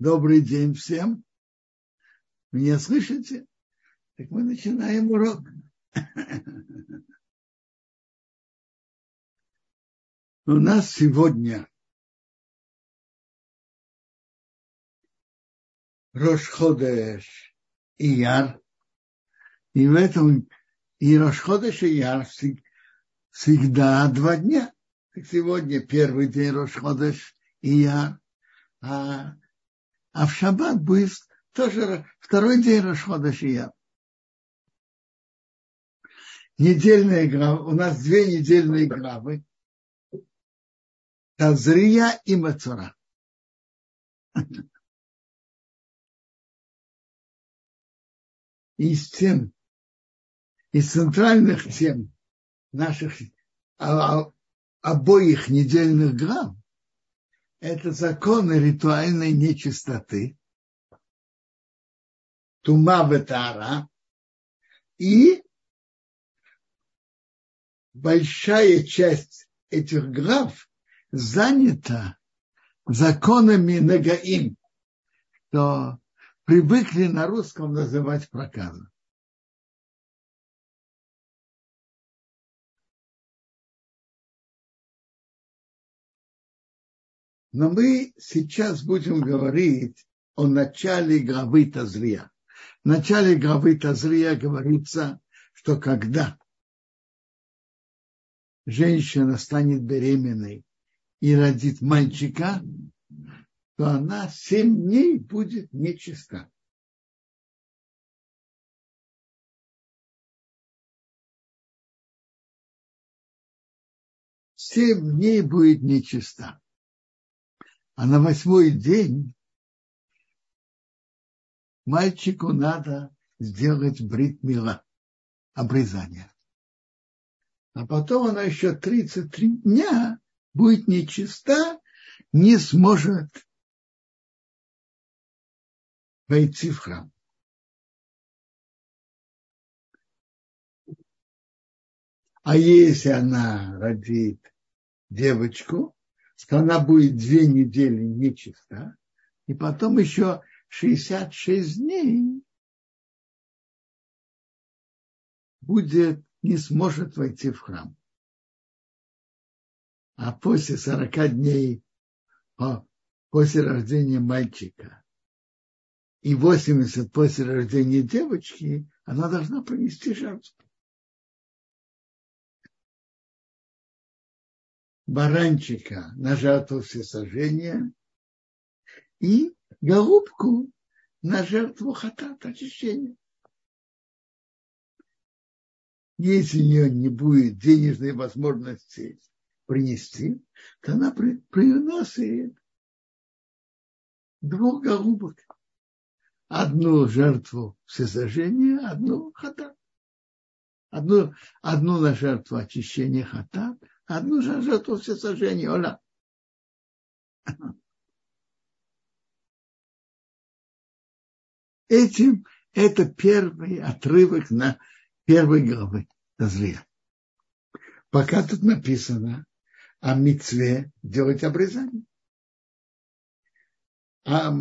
Добрый день всем. Меня слышите? Так мы начинаем урок. У нас сегодня Рошходеш и Яр. И в этом и Рошходеш и Яр всегда два дня. Так сегодня первый день Рошходеш и Яр. А а в шаббат будет тоже второй день Рашхода Шия. Недельная глава, у нас две недельные главы. Тазрия и Мацура. Из тем, из центральных тем наших а, а, обоих недельных глав это законы ритуальной нечистоты, тума ветара, и большая часть этих глав занята законами Нагаим, что привыкли на русском называть проказом. Но мы сейчас будем говорить о начале главы Тазрия. В начале главы Тазрия говорится, что когда женщина станет беременной и родит мальчика, то она семь дней будет нечиста. Семь дней будет нечиста. А на восьмой день мальчику надо сделать бритмила, обрезание. А потом она еще 33 дня будет нечиста, не сможет войти в храм. А если она родит девочку, что она будет две недели нечиста, и потом еще 66 дней будет, не сможет войти в храм. А после 40 дней после рождения мальчика и 80 после рождения девочки, она должна принести жертву. Баранчика на жертву всесожжения и голубку на жертву хатат очищения. Если у нее не будет денежной возможности принести, то она при, приносит двух голубок. Одну жертву всесожжения, одну хатат. Одну, одну на жертву очищения хатат, одну же жертву все сожжения. Оля. Этим это первый отрывок на первой главы Тазрия. Пока тут написано о мецве делать обрезание. О,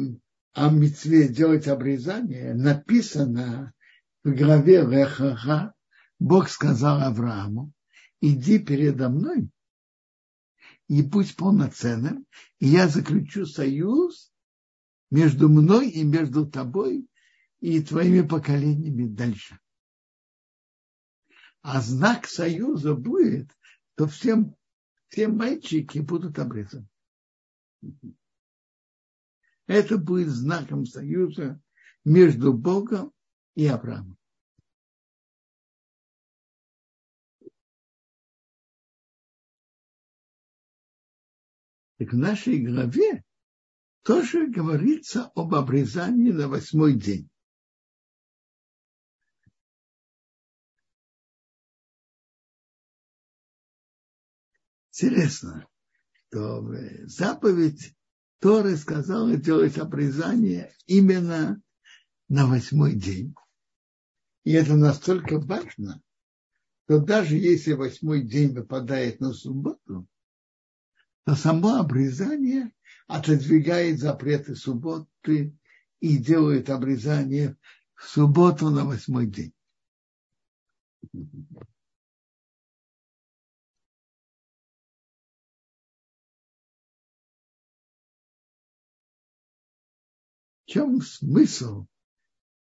о мецве делать обрезание написано в главе Рехаха. Бог сказал Аврааму, иди передо мной и будь полноценным, и я заключу союз между мной и между тобой и твоими поколениями дальше. А знак союза будет, что всем, все мальчики будут обрезаны. Это будет знаком союза между Богом и Авраамом. Так в нашей главе тоже говорится об обрезании на восьмой день. Интересно, что заповедь Торы сказала делать обрезание именно на восьмой день. И это настолько важно, что даже если восьмой день выпадает на субботу, то само обрезание отодвигает запреты субботы и делает обрезание в субботу на восьмой день. В чем смысл,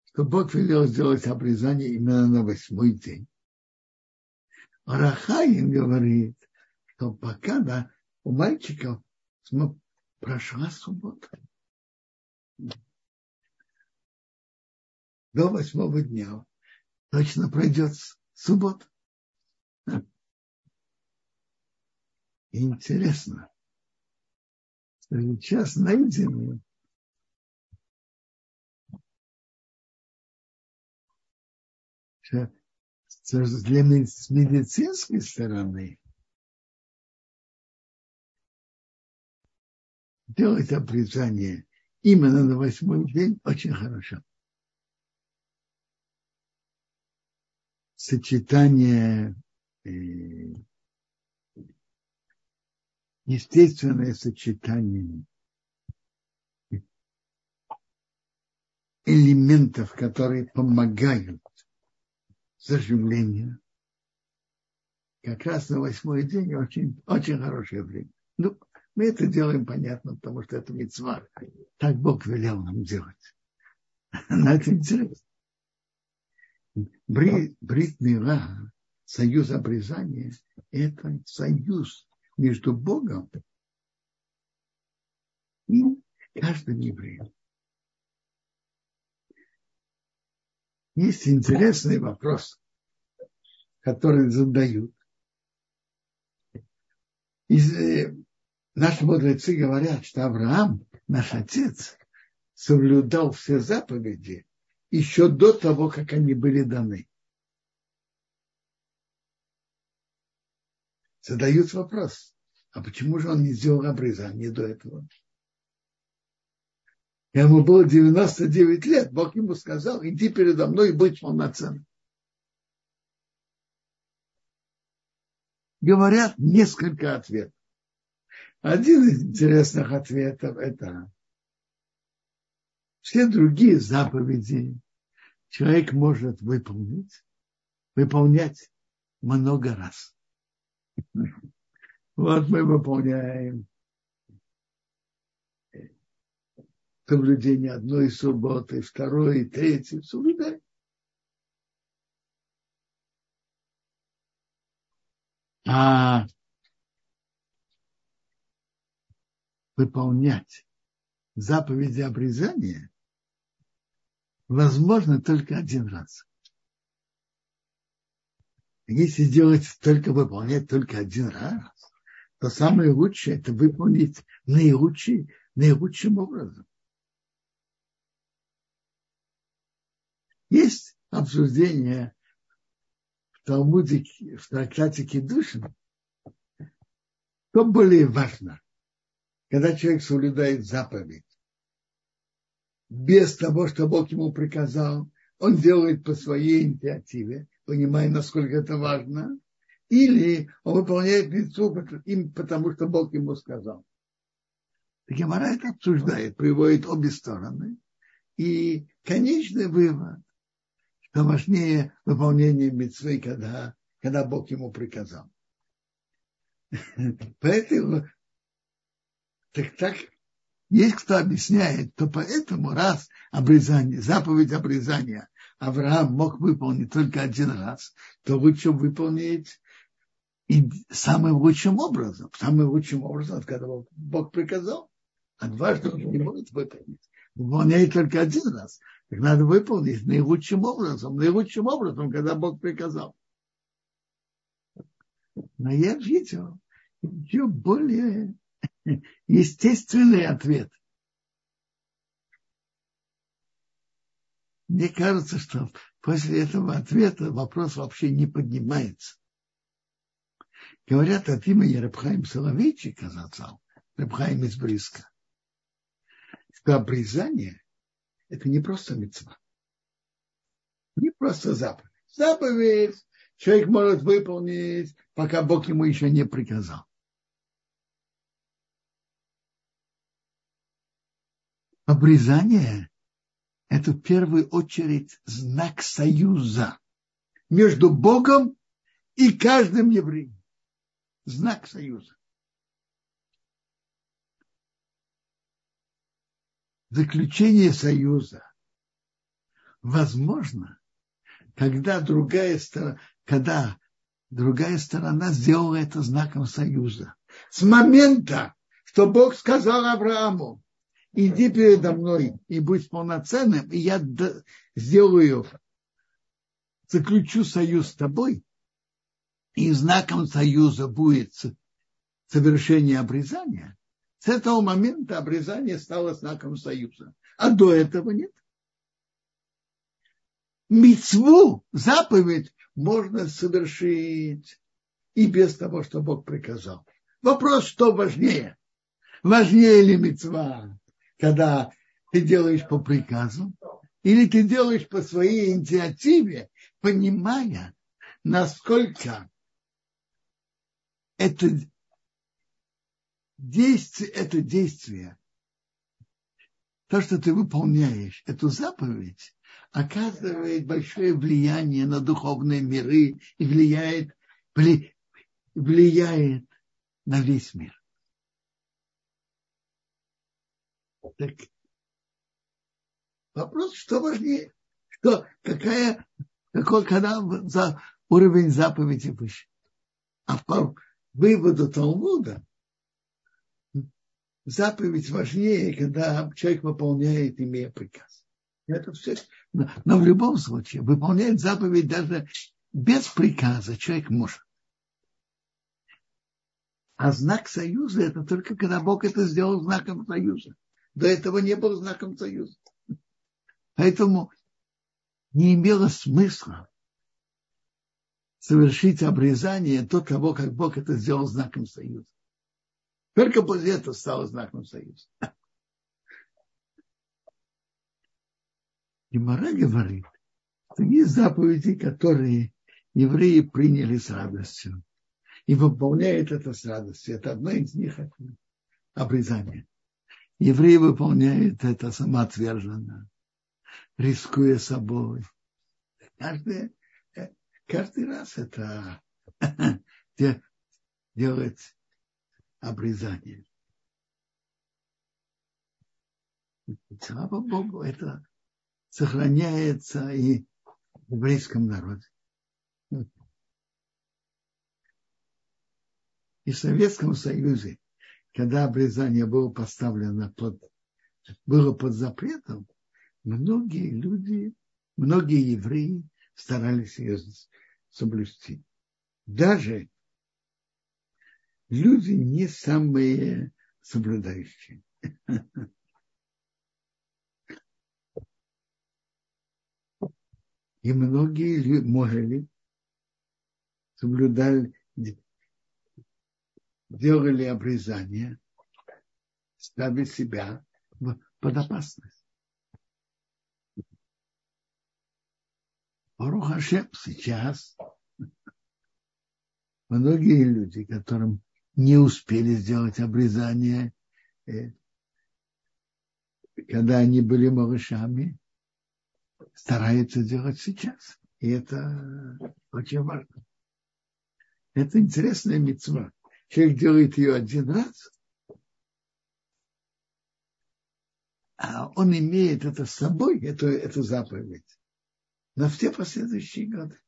что Бог велел сделать обрезание именно на восьмой день? Рахаим говорит, что пока да, у мальчиков прошла суббота. До восьмого дня точно пройдет суббота. Интересно. Сейчас найдены для медицинской стороны делать обрезание именно на восьмой день очень хорошо. Сочетание, э, естественное сочетание элементов, которые помогают заживлению. Как раз на восьмой день очень, очень хорошее время. Ну, мы это делаем, понятно, потому что это мецва. Так Бог велел нам делать. Но это интересно. Бри, брит мира, союз обрезания, это союз между Богом и каждым евреем. Есть интересный вопрос, который задают. Э, наши мудрецы говорят, что Авраам, наш отец, соблюдал все заповеди еще до того, как они были даны. Задают вопрос, а почему же он не сделал обрезание до этого? Ему было 99 лет, Бог ему сказал, иди передо мной и будь полноценным. Говорят несколько ответов. Один из интересных ответов – это все другие заповеди человек может выполнить, выполнять много раз. Вот мы выполняем соблюдение одной субботы, второй, третьей, соблюдаем. А выполнять заповеди обрезания возможно только один раз. Если делать только выполнять только один раз, то самое лучшее это выполнить наилучший, наилучшим образом. Есть обсуждение в Талмуде, в трактате Кедушин, что более важно, когда человек соблюдает заповедь, без того, что Бог ему приказал, он делает по своей инициативе, понимая, насколько это важно, или он выполняет лицо им, потому что Бог ему сказал. Гемора это обсуждает, приводит обе стороны. И конечный вывод, что важнее выполнение митцвы, когда, когда Бог ему приказал. Поэтому так, так есть кто объясняет, то поэтому раз обрезание, заповедь обрезания Авраам мог выполнить только один раз, то лучше выполнить и самым лучшим образом. Самым лучшим образом, когда Бог приказал. А дважды он не может выполнить. Выполняет только один раз. Так надо выполнить наилучшим образом, наилучшим образом, когда Бог приказал. Но я видел еще более естественный ответ. Мне кажется, что после этого ответа вопрос вообще не поднимается. Говорят от имени Рабхаим Соловейчика, Рабхаим из Бриска, что обрезание это не просто мецва. Не просто заповедь. Заповедь человек может выполнить, пока Бог ему еще не приказал. Обрезание – это в первую очередь знак союза между Богом и каждым евреем. Знак союза. Заключение союза возможно, когда другая сторона, когда другая сторона сделала это знаком союза. С момента, что Бог сказал Аврааму, иди передо мной и будь полноценным, и я сделаю, заключу союз с тобой, и знаком союза будет совершение обрезания, с этого момента обрезание стало знаком союза. А до этого нет. Мецву, заповедь, можно совершить и без того, что Бог приказал. Вопрос, что важнее? Важнее ли мецва, когда ты делаешь по приказу, или ты делаешь по своей инициативе, понимая, насколько это действие, это действие, то, что ты выполняешь, эту заповедь, оказывает большое влияние на духовные миры и влияет, влияет на весь мир. Так, вопрос, что важнее? Что, какая, какой, когда за уровень заповеди выше? А по выводу Талмуда заповедь важнее, когда человек выполняет, имея приказ. Это все. Но в любом случае, выполнять заповедь даже без приказа человек может. А знак союза это только когда Бог это сделал знаком союза. До этого не было знаком союза. Поэтому не имело смысла совершить обрезание до того, как Бог это сделал знаком союза. Только после этого стало знаком союза. И Мара говорит, что есть заповеди, которые евреи приняли с радостью и выполняют это с радостью. Это одно из них – обрезание. Евреи выполняют это самоотверженно, рискуя собой. Каждый, каждый раз это делать обрезание. Слава Богу, это сохраняется и в еврейском народе. И в Советском Союзе, когда обрезание было поставлено под, было под запретом, многие люди, многие евреи старались ее соблюсти. Даже люди не самые соблюдающие. И многие могли соблюдали, делали обрезание, ставили себя под опасность. Барухашем сейчас многие люди, которым не успели сделать обрезание, э, когда они были малышами, стараются делать сейчас. И это очень важно. Это интересная мецва. Человек делает ее один раз, а он имеет это с собой, эту, эту заповедь, на все последующие годы.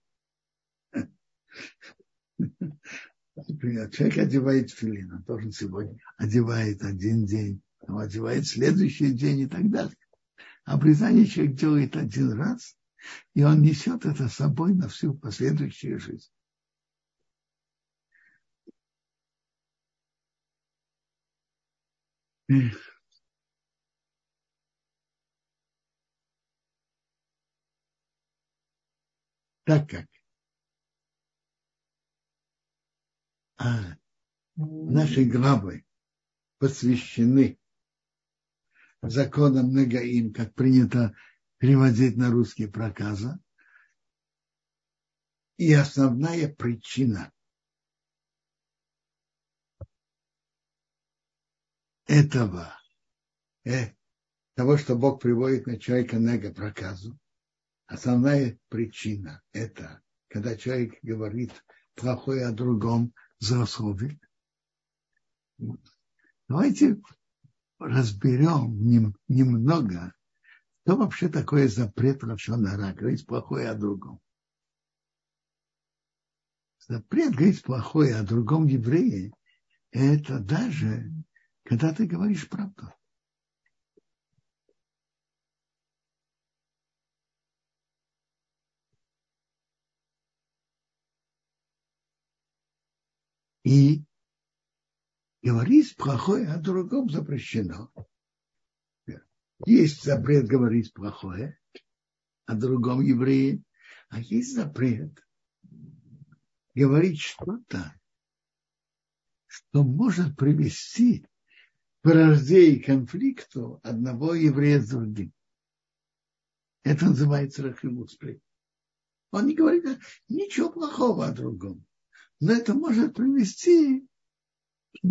Например, человек одевает филин, он должен сегодня одевает один день, он одевает следующий день и так далее. Обрезание человек делает один раз, и он несет это с собой на всю последующую жизнь. Так как? А, наши главы посвящены законам Нагаим, как принято переводить на русский проказа. И основная причина этого, э, того, что Бог приводит на человека нега проказу, основная причина – это когда человек говорит плохое о другом злословие. Давайте разберем нем, немного, что вообще такое запрет Равшанара, говорить плохое о другом. Запрет говорить плохое о другом еврее – это даже когда ты говоришь правду. И говорить плохое о другом запрещено. Есть запрет говорить плохое о другом еврее, а есть запрет говорить что-то, что может привести вражде и конфликту одного еврея с другим. Это называется рахимут Он не говорит ничего плохого о другом но это может привести к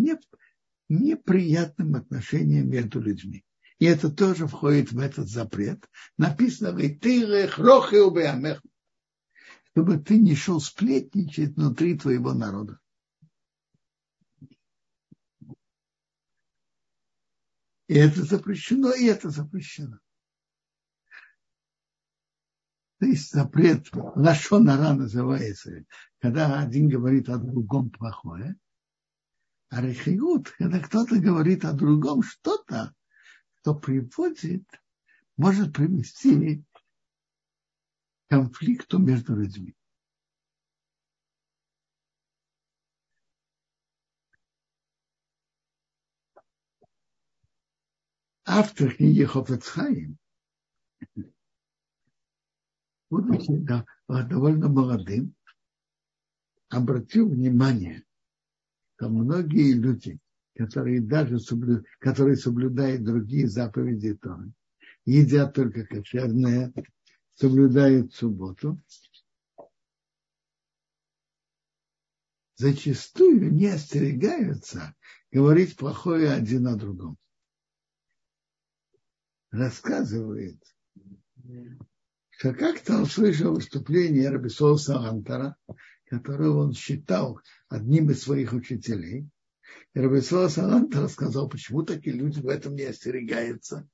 неприятным отношениям между людьми. И это тоже входит в этот запрет. Написано, чтобы ты не шел сплетничать внутри твоего народа. И это запрещено, и это запрещено. То есть запрет лашонара называется, когда один говорит о другом плохое, а рехиут, когда кто-то говорит о другом что-то, что приводит, может привести к конфликту между людьми. Автор книги Хофецхайм будучи да, довольно молодым, обратил внимание, что многие люди, которые даже соблю, которые соблюдают другие заповеди Торы, едят только кошерное, соблюдают субботу, зачастую не остерегаются говорить плохое один о другом. Рассказывает что как-то он слышал выступление Рабисоуса Антара, которого он считал одним из своих учителей. И Рабисоус Антара сказал, почему такие люди в этом не остерегаются.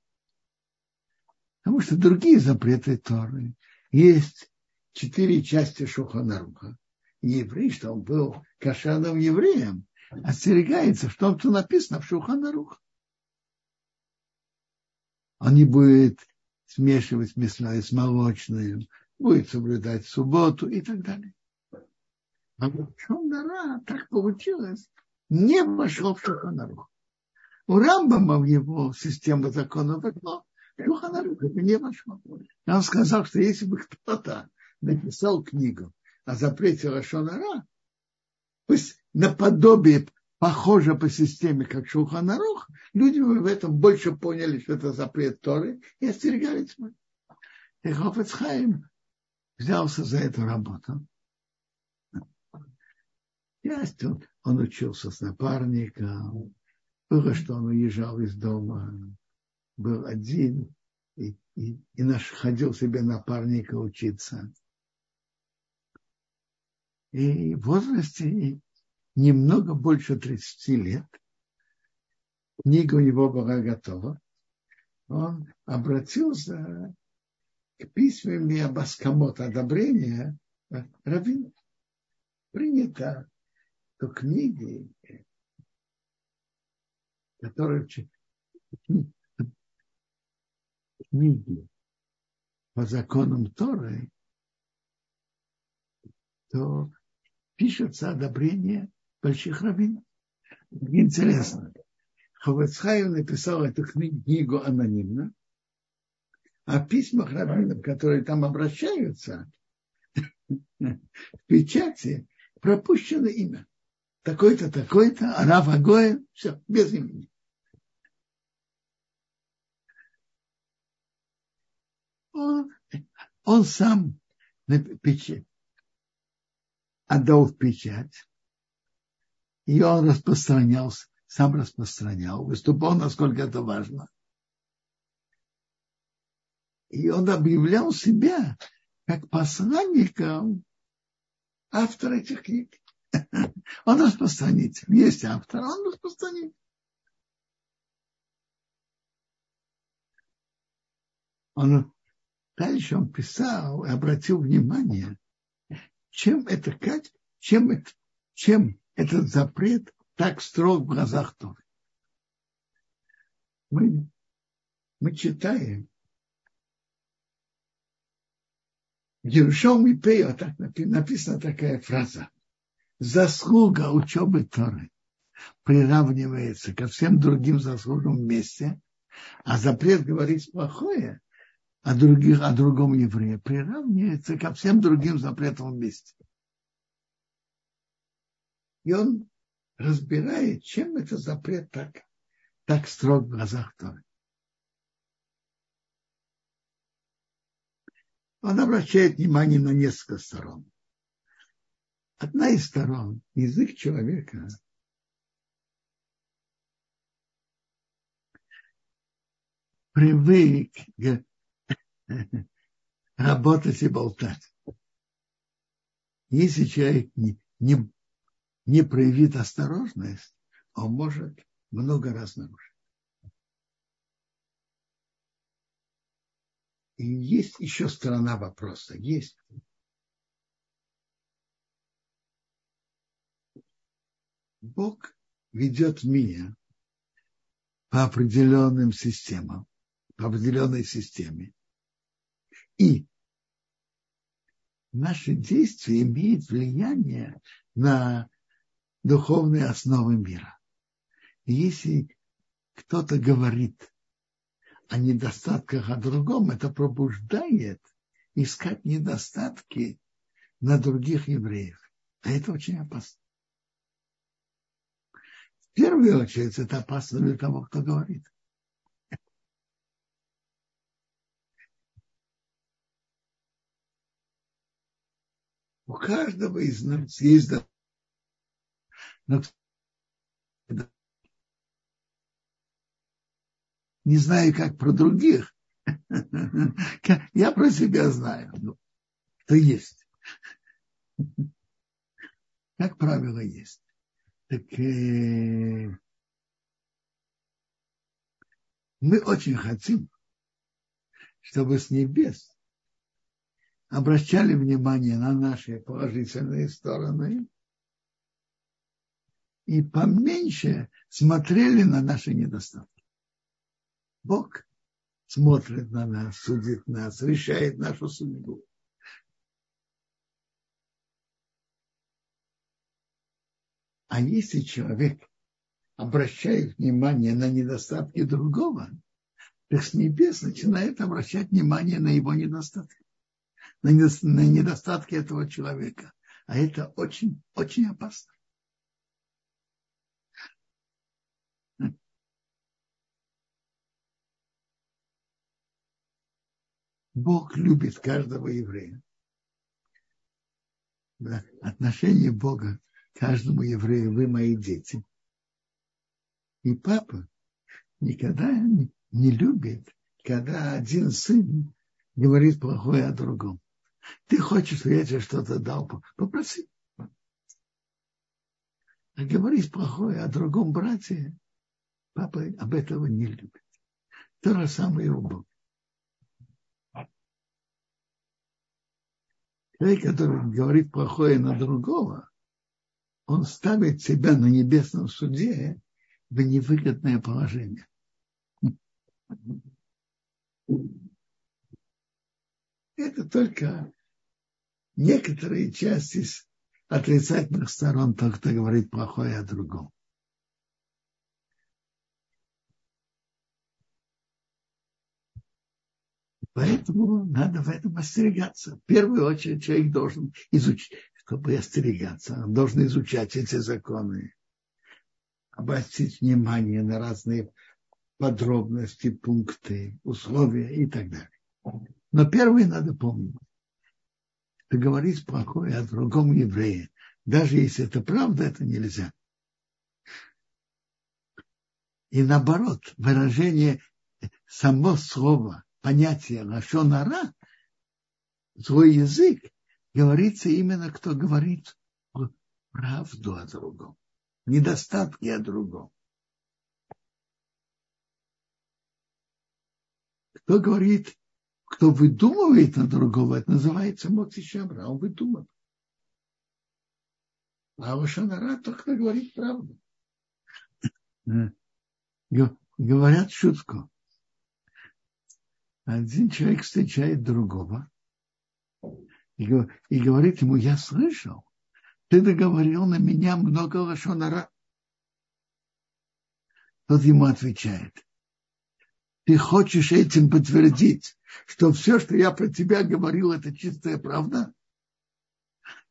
Потому что другие запреты Торы есть четыре части Шуханаруха. Еврей, что он был кошерным евреем, остерегается в том, что написано в Шуханарух. Он не будет смешивать мясное с молочным, будет соблюдать субботу и так далее. А вот Шондара так получилось, не вошел в Шуханарух. У Рамбама в его систему закона вошло, Шуханарух не вошло. Он сказал, что если бы кто-то написал книгу о запрете Лашонара, пусть наподобие похоже по системе, как Шулханарух, люди в этом больше поняли, что это запрет Торы, и остерегались мы. И Хофецхайм взялся за эту работу. Есть он, он учился с напарником, было, что он уезжал из дома, был один, и, и, и наш ходил себе напарника учиться. И в возрасте немного больше 30 лет, книга у него была готова, он обратился к письмам и абаскамот одобрения раввинов. Принято, что книги, которые книги по законам Торы, то пишется одобрение больших раввинов. Интересно. Хавецхайм написал эту книгу анонимно, а в письмах раввинов, которые там обращаются, в печати пропущено имя. Такой-то, такой-то, Арав Агоя, все, без имени. Он, он сам отдал в печать, и он распространялся, сам распространял, выступал, насколько это важно. И он объявлял себя как посланником автора этих книг. Он распространитель. Есть автор, он распространитель. Он дальше он писал и обратил внимание, чем это чем, это, чем этот запрет так строг в глазах Торы. Мы, мы читаем Ерушом и Пео, так написана такая фраза. Заслуга учебы Торы приравнивается ко всем другим заслугам вместе, а запрет говорить плохое о, других, о другом еврее приравнивается ко всем другим запретам вместе. И он разбирает, чем это запрет так, так строг в глазах Торы. Он обращает внимание на несколько сторон. Одна из сторон – язык человека привык работать и болтать. Если человек не, не, не проявит осторожность, он может много раз нарушить. И есть еще сторона вопроса. Есть. Бог ведет меня по определенным системам, по определенной системе. И наши действия имеют влияние на духовные основы мира. И если кто-то говорит, о недостатках о другом, это пробуждает искать недостатки на других евреев. А это очень опасно. В первую очередь это опасно для того, кто говорит. У каждого из нас есть но не знаю, как про других. Я про себя знаю. Ну, есть. Как правило, есть. Так э, мы очень хотим, чтобы с небес обращали внимание на наши положительные стороны и поменьше смотрели на наши недостатки. Бог смотрит на нас, судит нас, решает нашу судьбу. А если человек обращает внимание на недостатки другого, то с небес начинает обращать внимание на его недостатки, на недостатки этого человека. А это очень, очень опасно. Бог любит каждого еврея. Отношение Бога к каждому еврею, вы мои дети. И папа никогда не любит, когда один сын говорит плохое о другом. Ты хочешь, чтобы я тебе что-то дал, попроси. А говорить плохое о другом брате, папа об этого не любит. То же самое и у Бога. Человек, который говорит плохое на другого, он ставит себя на небесном суде в невыгодное положение. Это только некоторые части отрицательных сторон того, кто говорит плохое о другом. Поэтому надо в этом остерегаться. В первую очередь человек должен изучить, чтобы остерегаться, он должен изучать эти законы, обратить внимание на разные подробности, пункты, условия и так далее. Но первое надо помнить, что говорить плохое о другом еврее, даже если это правда, это нельзя. И наоборот, выражение само слово – понятие лашонара, свой язык, говорится именно, кто говорит правду о другом, недостатки о другом. Кто говорит, кто выдумывает на другого, это называется моцишамра, он выдумывает. А Лошанара только говорит правду. Говорят шутку. Один человек встречает другого и говорит ему, я слышал, ты договорил на меня много лошонара. Тот ему отвечает, ты хочешь этим подтвердить, что все, что я про тебя говорил, это чистая правда?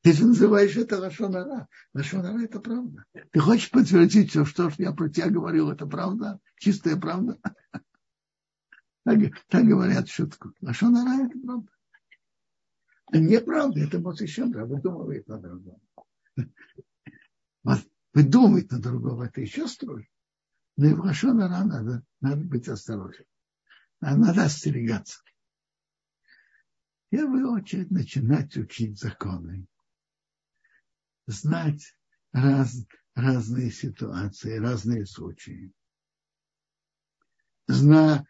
Ты же называешь это Лашонара. Лашонара – это правда. Ты хочешь подтвердить, что что я про тебя говорил, это правда? Чистая правда? Так, так говорят шутку. Лашонара – это правда. А неправда, это Моцишендра, выдумывает на другого. Вот выдумывать на другого, это еще строже. Но и в Лашонара надо, надо быть осторожным. Надо остерегаться. В первую очередь начинать учить законы знать раз, разные ситуации, разные случаи. Зна,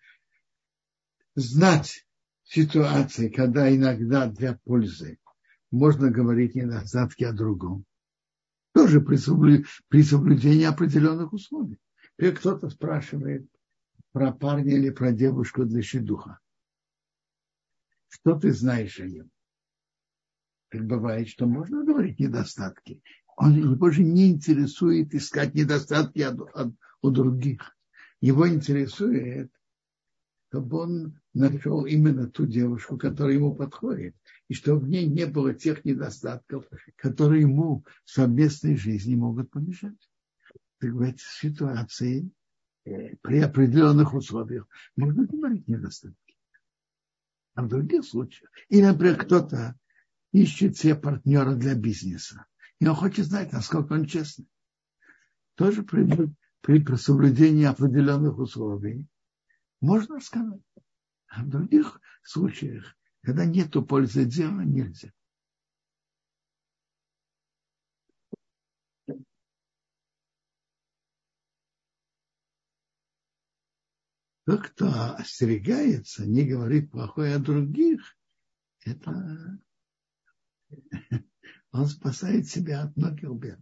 знать ситуации, когда иногда для пользы можно говорить недостатки о другом. Тоже при, соблю, при соблюдении определенных условий. И кто-то спрашивает про парня или про девушку для щедуха. Что ты знаешь о нем? как бывает, что можно говорить недостатки. Он, его же не интересует искать недостатки от, от, у других. Его интересует, чтобы он нашел именно ту девушку, которая ему подходит, и чтобы в ней не было тех недостатков, которые ему в совместной жизни могут помешать. Так в этой ситуации, э, при определенных условиях, можно говорить недостатки. А в других случаях, и, например, кто-то ищет себе партнера для бизнеса. И он хочет знать, насколько он честный. Тоже при, при соблюдении определенных условий можно сказать. А в других случаях, когда нет пользы дела, нельзя. Тот, кто остерегается, не говорит плохое о других, это он спасает себя от многих бед.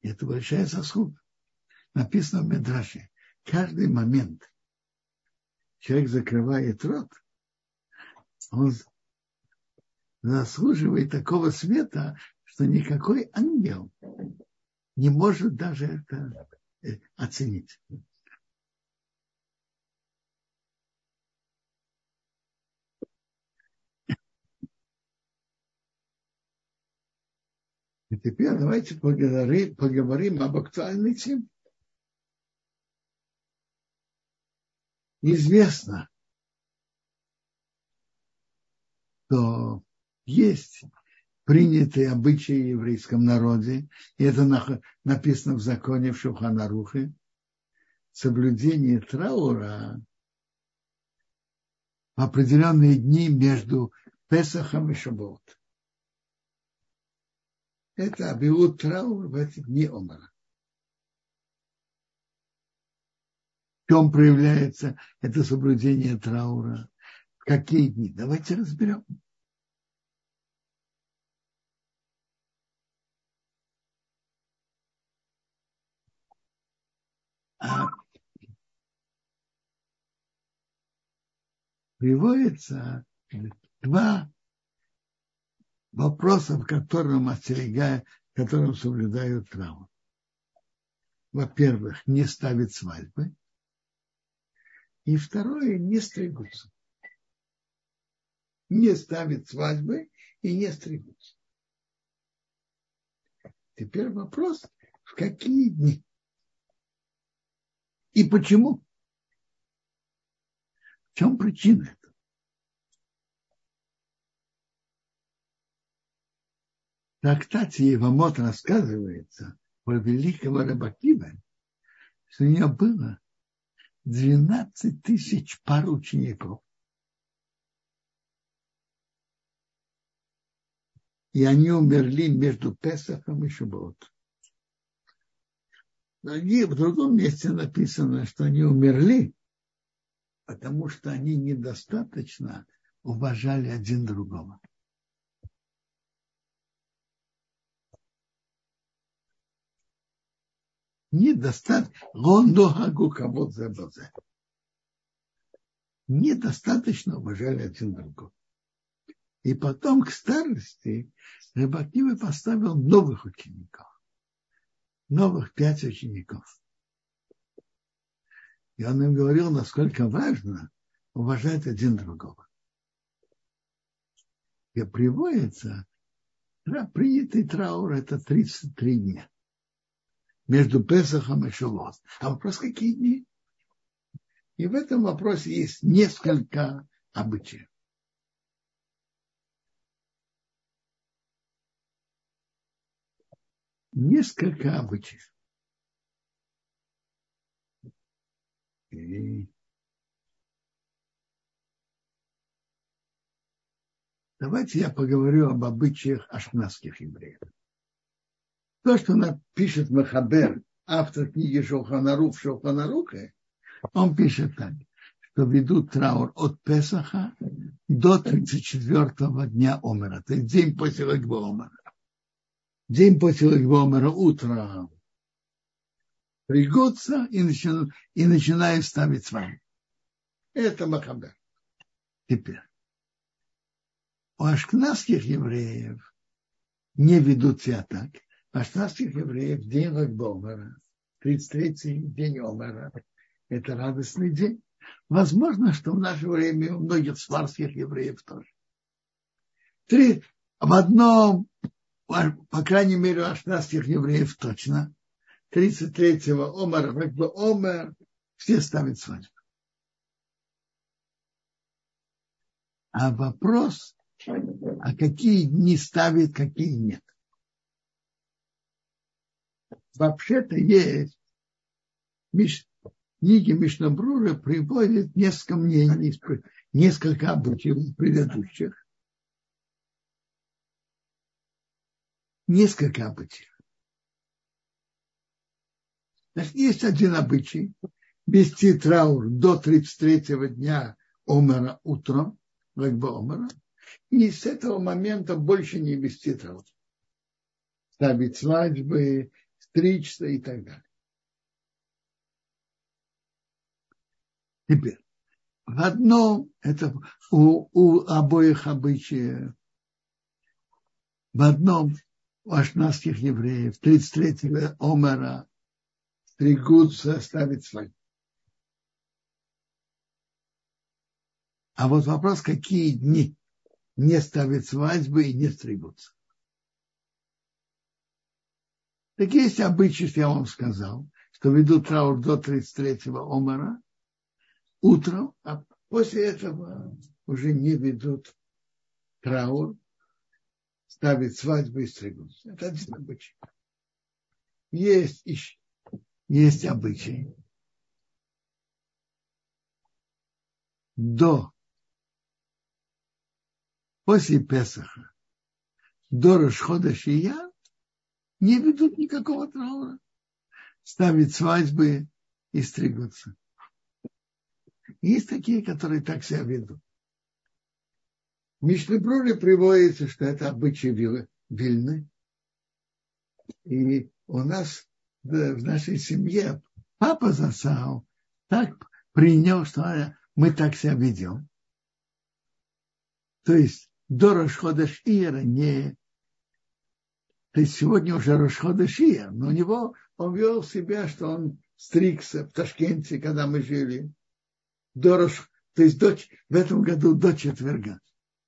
Это большая заслуга. Написано в Медраше. Каждый момент человек закрывает рот, он заслуживает такого света, что никакой ангел не может даже это э, оценить. И теперь давайте поговорим, поговорим об актуальной теме. Известно, что есть принятые обычаи в еврейском народе, и это написано в законе в Шуханарухе, соблюдение траура в определенные дни между Песахом и Шабот это объявут траур в эти дни Омара. Чем проявляется это соблюдение траура? В какие дни? Давайте разберем. А приводится два вопросов, которым остерегают, которым соблюдают травму. Во-первых, не ставить свадьбы. И второе, не стригутся. Не ставить свадьбы и не стригутся. Теперь вопрос, в какие дни? И почему? В чем причина? трактате Евамот рассказывается про великого Рабакива, что у него было 12 тысяч пар учеников. И они умерли между Песахом и Шубот. В другом месте написано, что они умерли, потому что они недостаточно уважали один другого. Недостаточно, недостаточно уважали один другого. И потом к старости Рыбакивый поставил новых учеников. Новых пять учеников. И он им говорил, насколько важно уважать один другого. И приводится, принятый траур это 33 дня между Песахом и Шавот. А вопрос, какие дни? И в этом вопросе есть несколько обычаев. Несколько обычаев. И давайте я поговорю об обычаях ашнадских евреев. То, что напишет Махабер, автор книги Шоханарух в Шоханарухе, он пишет так, что ведут траур от Песаха до 34-го дня Омера, то есть день после Лагба Омера. День после Лагба Омера утром пригодся и, начинают, и начинают ставить с. Это Махабер. Теперь. У ашкнадских евреев не ведут себя так ашнадских евреев день Лагбомера, 33-й день Омера, это радостный день. Возможно, что в наше время у многих сварских евреев тоже. Три, в одном, по крайней мере, у ашнадских евреев точно, 33-го Омера, как бы Омер, все ставят свадьбу. А вопрос, а какие дни ставят, какие нет вообще-то есть Миш, книги Мишнабрура приводят несколько мнений, несколько обычаев предыдущих. Несколько обычаев. Значит, есть один обычай вести траур до 33-го дня Омера утром, как бы Омера, и с этого момента больше не вести траур. Ставить свадьбы, стричься и так далее. Теперь, в одном, это у, у обоих обычаев, в одном у ашнадских евреев, 33-го Омара, стригутся, ставить свадьбу. А вот вопрос, какие дни не ставят свадьбы и не стригутся. Так есть обычай, я вам сказал, что ведут траур до 33-го омара утром, а после этого уже не ведут траур, ставят свадьбу и стригутся. Это один обычай. Есть еще, есть обычай. До, после Песаха, до Рашхода Шия не ведут никакого траура. Ставят свадьбы и стригутся. Есть такие, которые так себя ведут. В Мишлебруре приводится, что это обычай Вильны. И у нас в нашей семье папа засал, так принял, что мы так себя ведем. То есть до Рошхода Шиера не то есть сегодня уже Рошхода Шия, но у него он вел себя, что он стригся в Ташкенте, когда мы жили, до Рош, то есть до, в этом году до четверга,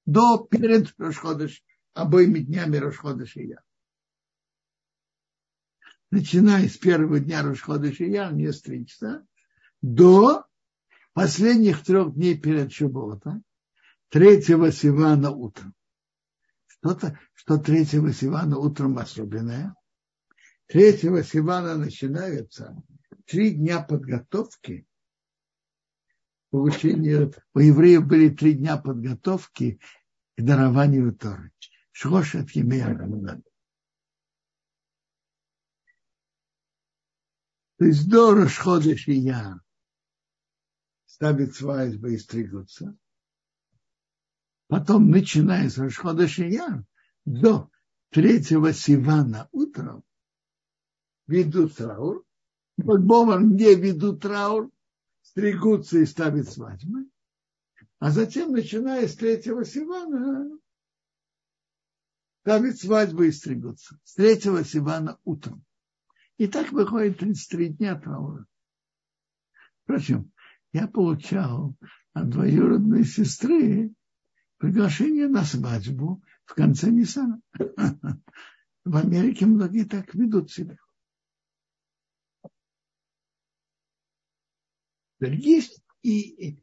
до перед Рошхода обоими днями Рошхода Шия. Начиная с первого дня Рошхода Шия, не стричься, до последних трех дней перед Шубота, третьего Сивана утром. Что-то, что третьего Сивана утром особенное. Третьего Сивана начинаются три дня подготовки получения, у евреев были три дня подготовки к дарованию Торы. Шрош от Емея То есть до Рошходыш и я ставит свадьбы и стригутся. Потом, начиная с Рошходыш и я, до третьего Сивана утром ведут траур. Под Богом, где ведут траур, стригутся и ставят свадьбы. А затем, начиная с третьего Сивана, ставят свадьбы и стригутся. С третьего Сивана утром. И так выходит 33 дня траура. Впрочем, я получал от двоюродной сестры приглашение на свадьбу в конце Ниссана. В Америке многие так ведут себя. Есть и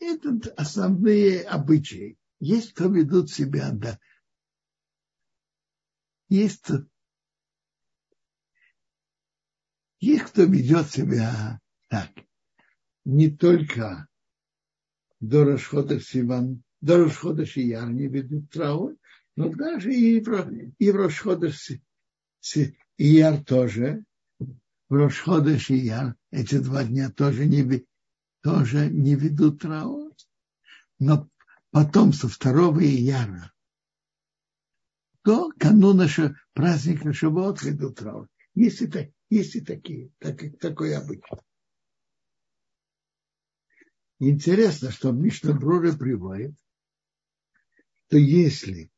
это основные обычаи. Есть, кто ведут себя, да. Есть, есть кто ведет себя так. Не только до расхода Сиван, до расхода Шияр не ведут траур, но даже и и в расхода Ияр тоже в Рошходыш и Яр эти два дня тоже не, тоже не ведут траур. Но потом со второго Ияра до кануна праздника Шабот ведут траур. Есть и, так, есть такие, так, такой обычай. Интересно, что Мишна Брура приводит, что если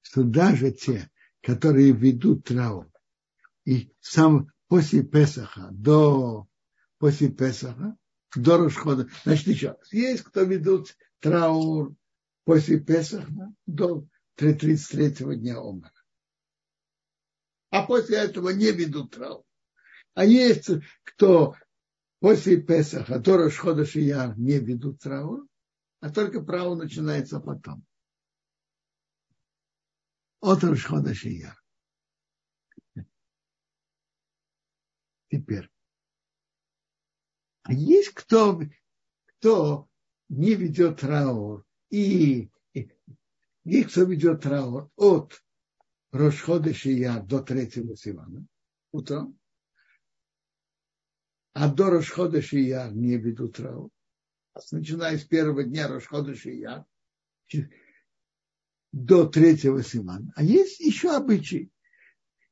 что даже те, которые ведут траур, и сам после Песаха до после Песаха, до расхода, значит еще есть кто ведут траур после Песаха до 33 дня Омара. А после этого не ведут траур. А есть кто после Песаха до расхода Шияр не ведут траур, а только право начинается потом от Рошхода Шия. Теперь. А есть кто, кто не ведет траур и, и есть кто ведет траур от Рошхода Шия до третьего Сивана утром, а до Рошхода Шия не ведут траур. Начиная с первого дня Рошхода Шия, до третьего Симана. А есть еще обычай,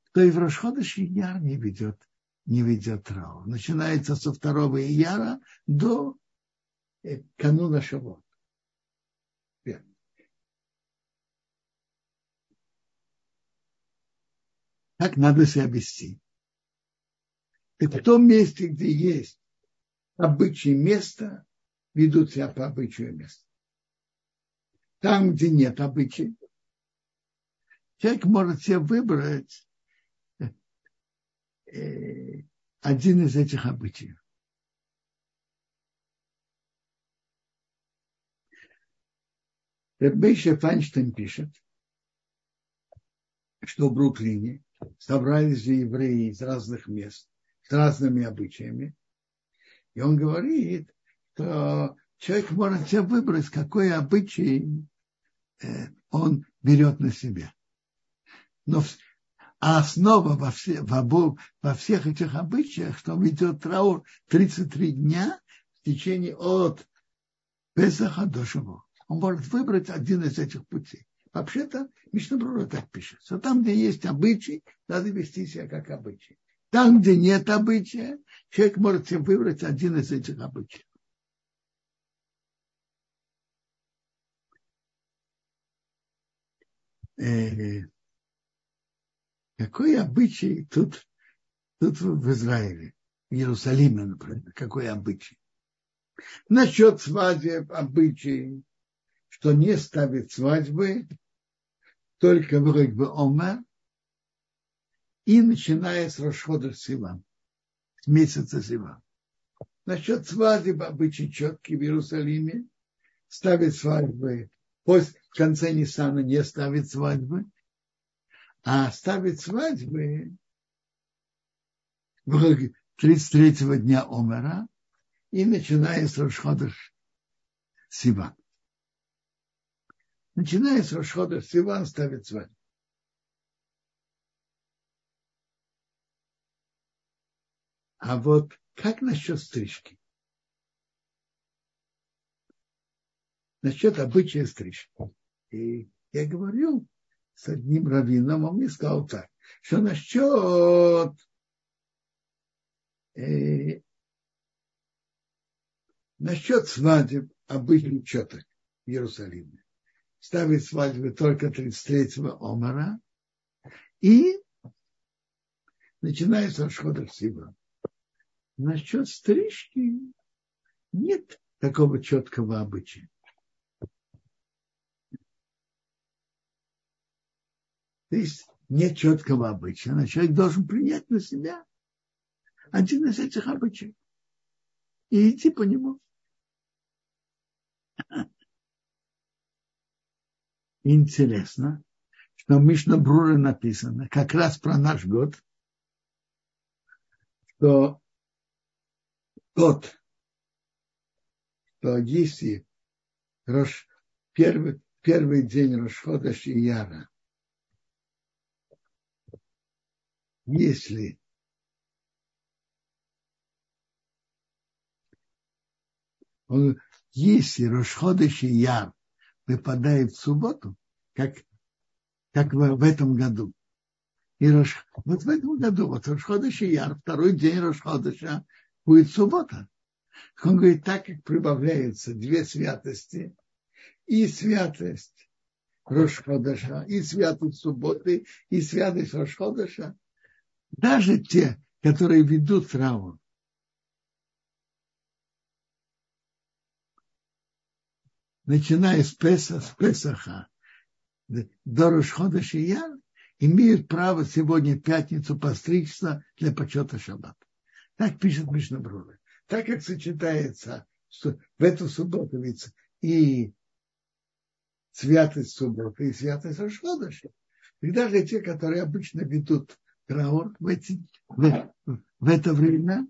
кто и в Рошходыш Ияр не ведет, не ведет траур. Начинается со второго Ияра до э, кануна Шавот. Как надо себя вести? И в том месте, где есть обычай места, ведут себя по обычаю места. Там, где нет обычаев, человек может себе выбрать э, один из этих обычаев. Ребейша Файнштейн пишет, что в Бруклине собрались же евреи из разных мест разными обычаями. И он говорит, что человек может себе выбрать, какой обычай Э, он берет на себя. Но а основа во, все, во, во всех этих обычаях, что он ведет траур 33 дня в течение от Песаха до Шаву. Он может выбрать один из этих путей. Вообще-то Мишнабрура так пишет, что там, где есть обычай, надо вести себя как обычай. Там, где нет обычая, человек может себе выбрать один из этих обычаев. э, какой обычай тут, тут в Израиле, в Иерусалиме, например, какой обычай. Насчет свадеб обычай, что не ставит свадьбы, только вроде бы Омар, и начиная с Рошхода Сиван, с месяца Сиван. Насчет свадеб обычай четкий в Иерусалиме, ставит свадьбы после, в конце Ниссана не ставит свадьбы, а ставит свадьбы 33-го дня Омера и начиная с Рошходыш Сиван. Начиная с Рошходыш Сиван ставит свадьбу. А вот как насчет стрижки? Насчет обычая стрижки. И я говорю с одним раввином, он мне сказал так, что насчет э, насчет свадеб обычных четок в Иерусалиме. Ставить свадьбы только 33-го Омара и начиная с расхода Сива. Насчет стрижки нет такого четкого обычая. То есть нет четкого обычая, но человек должен принять на себя один из этих обычаев и идти по нему. Интересно, что в Мишна Бруре написано как раз про наш год, что тот, что если Рош, первый, первый день Рошхода Шияра если он, если Рошходыш Яр выпадает в субботу, как, как в, в этом году, и Рош, вот в этом году, вот Рошходыш Яр, второй день Рошходыша, будет суббота. Он говорит, так как прибавляются две святости, и святость Рошходыша, и святость субботы, и святость Рошходыша, даже те, которые ведут траур, начиная с, Песа, с Песаха до Рошхода Шияр, имеют право сегодня пятницу постричься для почета шаббата. Так пишет Мишнабрура. Так как сочетается в эту субботу ведь и святость субботы, и святость Рошхода, и даже те, которые обычно ведут траур в, эти, в, в это время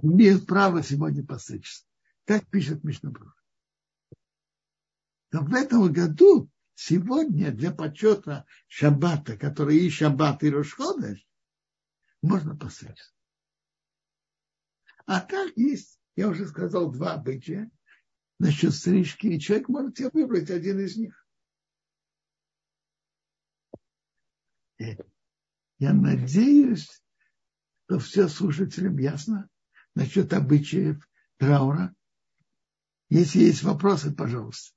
имеют право сегодня постричься. Так пишет Мишнабрур. Но в этом году сегодня для почета шаббата, который и шаббат, и Рошходеш, можно постричься. А так есть, я уже сказал, два обычая насчет стрижки, и человек может себе выбрать один из них. Э, я надеюсь, что все слушателям ясно насчет обычаев траура. Если есть вопросы, пожалуйста.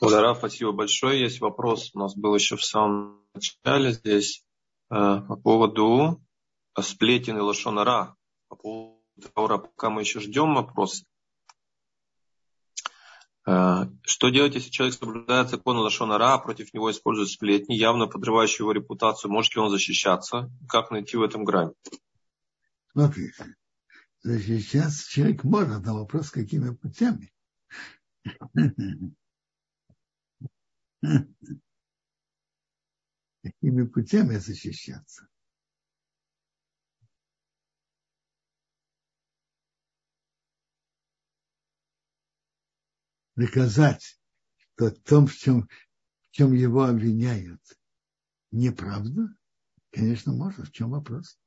Благодарю, спасибо большое. Есть вопрос, у нас был еще в самом начале здесь по поводу сплетен и лошонара. По поводу траура, пока мы еще ждем вопрос. Э, что делать, если человек соблюдает закон Лашонара, а против него используют сплетни, явно подрывающие его репутацию? Может ли он защищаться? Как найти в этом грань? Смотрите, защищаться человек может, но вопрос, какими путями. Какими путями защищаться? доказать, что в том, в чем, в чем его обвиняют, неправда, конечно, можно. В чем вопрос?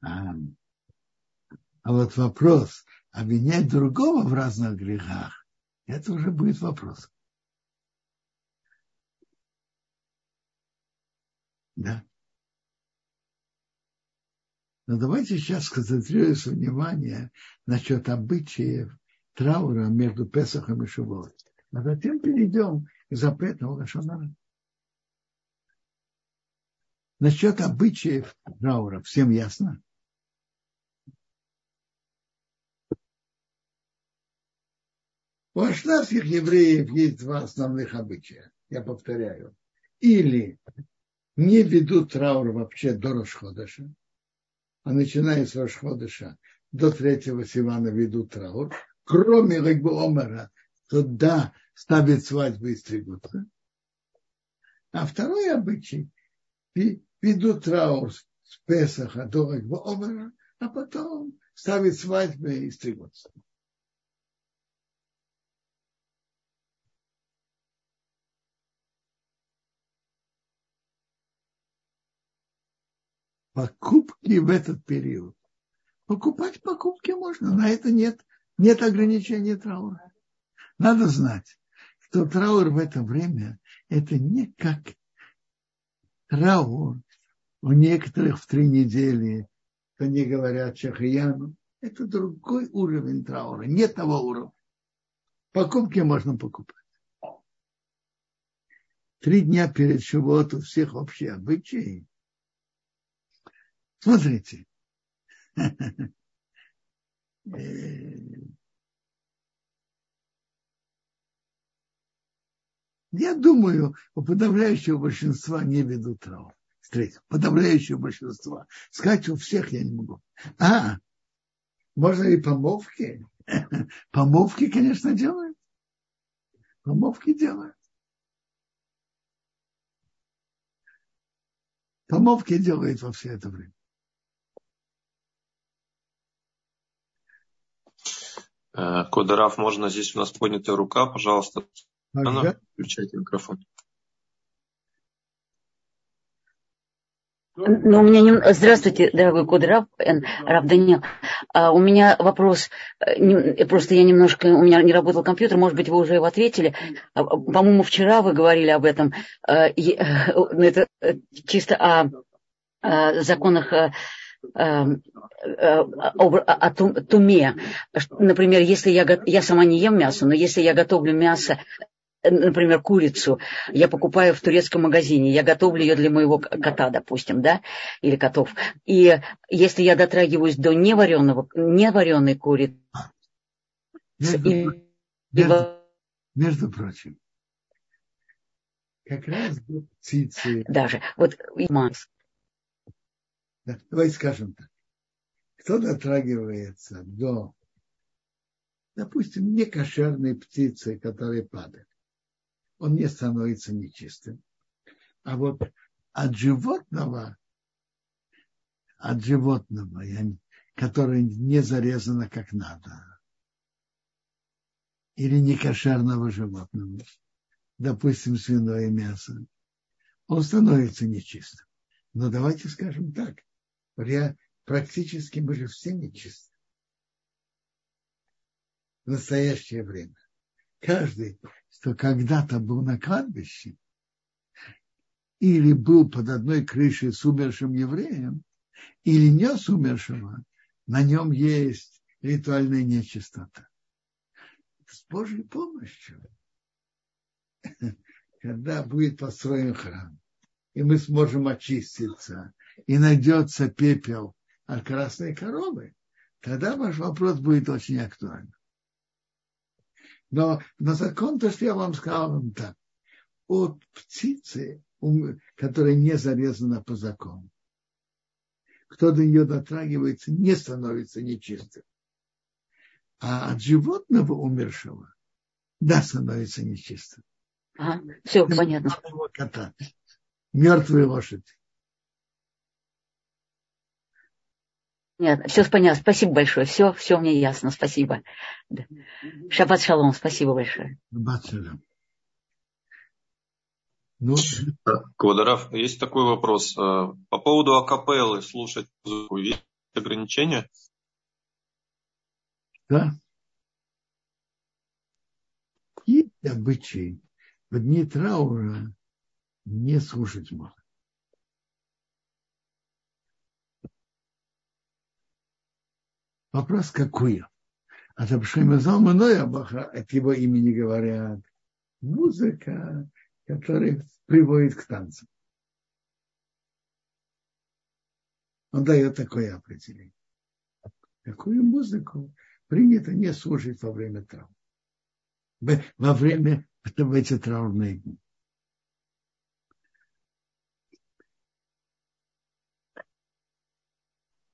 А, а вот вопрос, обвинять другого в разных грехах, это уже будет вопрос. Да. Но давайте сейчас сконцентрируемся внимание насчет обычаев траура между Песохом и Шивой. А затем перейдем к запрету Лашонара. Насчет обычаев траура всем ясно? У ашнавских евреев есть два основных обычая. Я повторяю. Или не ведут траур вообще до Рошходаша. а начиная с Рошходыша до третьего Сивана ведут траур, кроме Регбу Омера, то да, ставят свадьбы и стригутся. А второй обычай ведут траур с Песаха до Омера, а потом ставят свадьбы и стригутся. Покупки в этот период. Покупать покупки можно, на это нет, нет ограничения траура. Надо знать, что траур в это время это не как траур у некоторых в три недели, они говорят Чахаяну. Это другой уровень траура, нет того уровня. Покупки можно покупать. Три дня перед Шивот у всех общие обычаи. Смотрите. Я думаю, у подавляющего большинства не ведут траур. Подавляющего большинства. Сказать у всех я не могу. А, можно и помолвки? Помолвки, конечно, делают. Помолвки делают. Помолвки делают во все это время. Э, Кодераф, можно здесь у нас поднятая рука, пожалуйста. Ага. Включайте микрофон. Ну, у меня не... Здравствуйте, дорогой Кудрав, Рав Данил. А, у меня вопрос, э, просто я немножко, у меня не работал компьютер, может быть, вы уже его ответили. А, по-моему, вчера вы говорили об этом. А, ну, это э, чисто о, о законах Э, э, о туме. Например, если я, я сама не ем мясо, но если я готовлю мясо, например, курицу, я покупаю в турецком магазине, я готовлю ее для моего кота, допустим, да, или котов. И если я дотрагиваюсь до невареного, невареной курицы, между, и, между, между прочим, как раз птицы. Даже вот да, давайте скажем так. Кто дотрагивается до, допустим, некошерной птицы, которая падает, он не становится нечистым. А вот от животного, от животного, которое не зарезано как надо, или некошерного животного, допустим, свиное мясо, он становится нечистым. Но давайте скажем так, практически же все нечисты. В настоящее время. Каждый, кто когда-то был на кладбище или был под одной крышей с умершим евреем, или нес умершего, на нем есть ритуальная нечистота. С Божьей помощью, когда будет построен храм, и мы сможем очиститься, и найдется пепел от красной коровы, тогда ваш вопрос будет очень актуальным. Но на закон, то, что я вам сказал, вам так. От птицы, которая не зарезана по закону, кто до нее дотрагивается, не становится нечистым. А от животного умершего, да, становится нечистым. Ага, все, понятно. Кота, мертвые лошади. Нет, все понятно. Спасибо большое. Все, все мне ясно. Спасибо. Шаббат шалом. Спасибо большое. Шаббат шалом. Ну, Квадраф, есть такой вопрос. Э, по поводу акапеллы слушать музыку, есть ограничения? Да. Есть обычаи. В дни траура не слушать можно. Вопрос какой? А Рабшима Залманоя Баха от его имени говорят музыка, которая приводит к танцам. Он дает такое определение. Какую музыку принято не слушать во время травм. Во время в эти травмные дни.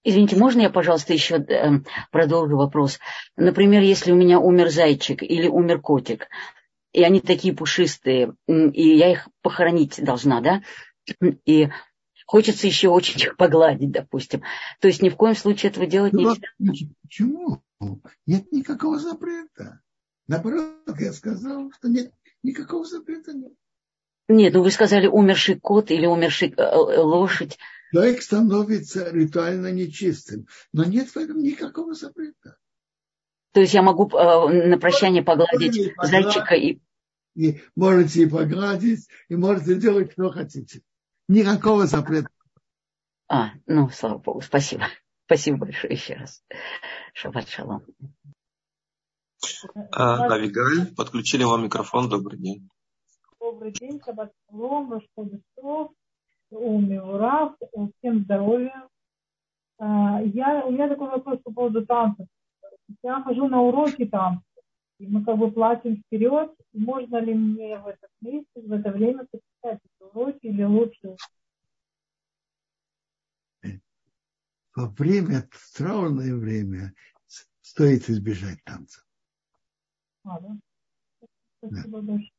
Извините, можно я, пожалуйста, еще э, продолжу вопрос? Например, если у меня умер зайчик или умер котик, и они такие пушистые, и я их похоронить должна, да? И хочется еще очень их погладить, допустим. То есть ни в коем случае этого делать ну, нельзя. Почему? Нет никакого запрета. Наоборот, я сказал, что нет никакого запрета нет. Нет, ну вы сказали умерший кот или умерший э, э, лошадь. Человек становится ритуально нечистым, но нет в этом никакого запрета. То есть я могу э, на прощание погладить зайчика и... и... Можете и погладить, и можете делать, что хотите. Никакого запрета. А, ну, слава Богу, спасибо. Спасибо большое еще раз. Шаббат шалом. А, Авигаль, подключили вам микрофон. Добрый день. Добрый день, шаббат шалом, Рашходестов, Уми, Урав, всем здоровья. А, я, у меня такой вопрос по поводу танцев. Я хожу на уроки танцев, и мы как бы платим вперед. Можно ли мне в этот месяц, в это время посещать эти уроки или лучше во время, траурное время, стоит избежать танца. А, да? Спасибо да. большое.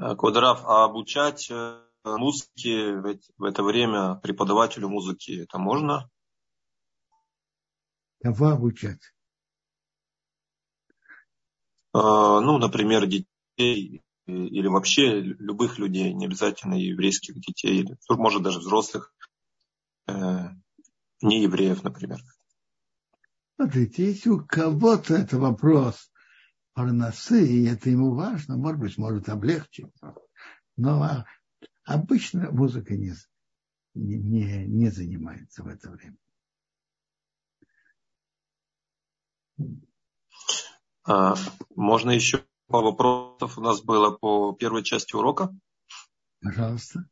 Квадраф, а обучать э, музыке в это время преподавателю музыки это можно? Кого обучать? А, ну, например, детей или вообще любых людей, не обязательно еврейских детей, или, может даже взрослых, э, не евреев, например. Смотрите, если у кого-то это вопрос парносы, и это ему важно, может быть, может облегчить. Но обычно музыка не, не, не занимается в это время. А, можно еще по вопросов у нас было по первой части урока? Пожалуйста.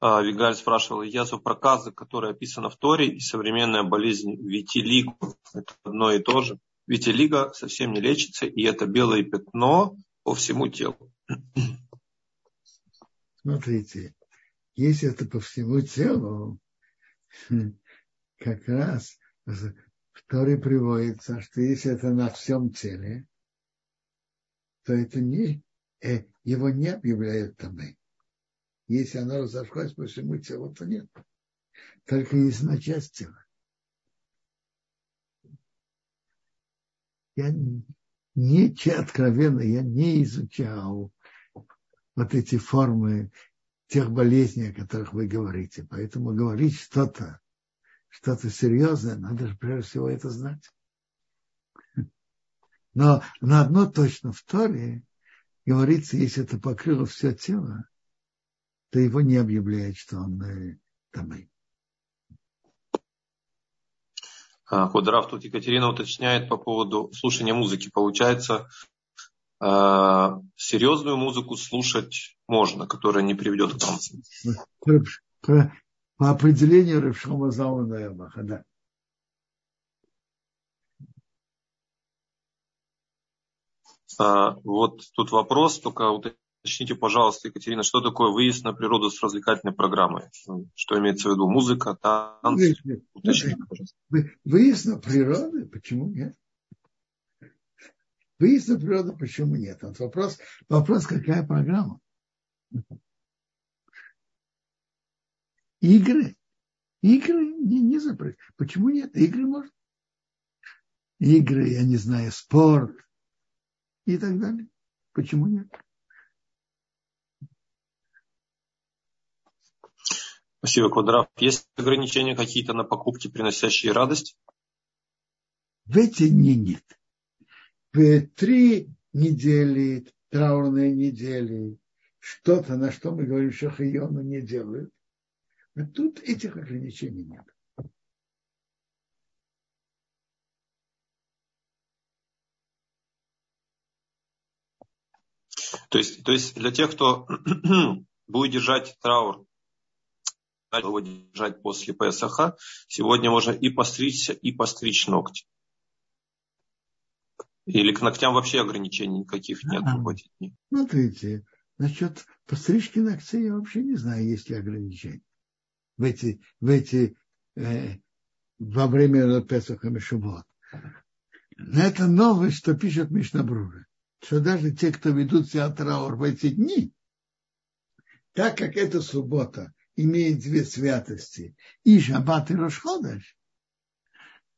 А, Вигаль спрашивал Иясу проказы, которые описаны в Торе, и современная болезнь витилигу. Это одно и то же. Витилиго совсем не лечится, и это белое пятно по всему телу. Смотрите, если это по всему телу, как раз в Торе приводится, что если это на всем теле, то это не, э, его не объявляют тамы. Если оно разошлось по всему телу, то нет. Только если на часть тела. Я не откровенно, я не изучал вот эти формы тех болезней, о которых вы говорите. Поэтому говорить что-то что-то серьезное, надо же прежде всего это знать. Но на одно точно в Торе говорится, если это покрыло все тело, то его не объявляет, что он э, тамы. Кудрав, тут Екатерина уточняет по поводу слушания музыки. Получается, э, серьезную музыку слушать можно, которая не приведет к танцам по определению Ревшома Залмана Эмаха, да. А, вот тут вопрос, только уточните, пожалуйста, Екатерина, что такое выезд на природу с развлекательной программой? Что имеется в виду? Музыка, танцы? Уточните, пожалуйста. Выезд на природу? Почему нет? Выезд на природу, почему нет? Вот вопрос, вопрос, какая программа? Игры. Игры не, не запрет. Почему нет? Игры можно. Игры, я не знаю, спорт и так далее. Почему нет? Спасибо, Квадрат. Есть ограничения какие-то на покупки, приносящие радость? В эти дни нет. В три недели, траурные недели, что-то, на что мы говорим, что хайону не делают, а тут этих ограничений нет. То есть, то есть для тех, кто будет держать траур, его держать после ПСХ, сегодня можно и постричься, и постричь ногти. Или к ногтям вообще ограничений никаких нет а, в эти дни? Смотрите, насчет пострижки ногтей я вообще не знаю, есть ли ограничения. В эти, в эти э, во время Песаха Мишубот. Но это новость, что пишет Мишнабрура, что даже те, кто ведут себя траур в эти дни, так как эта суббота имеет две святости, и Шаббат и Рошходыш,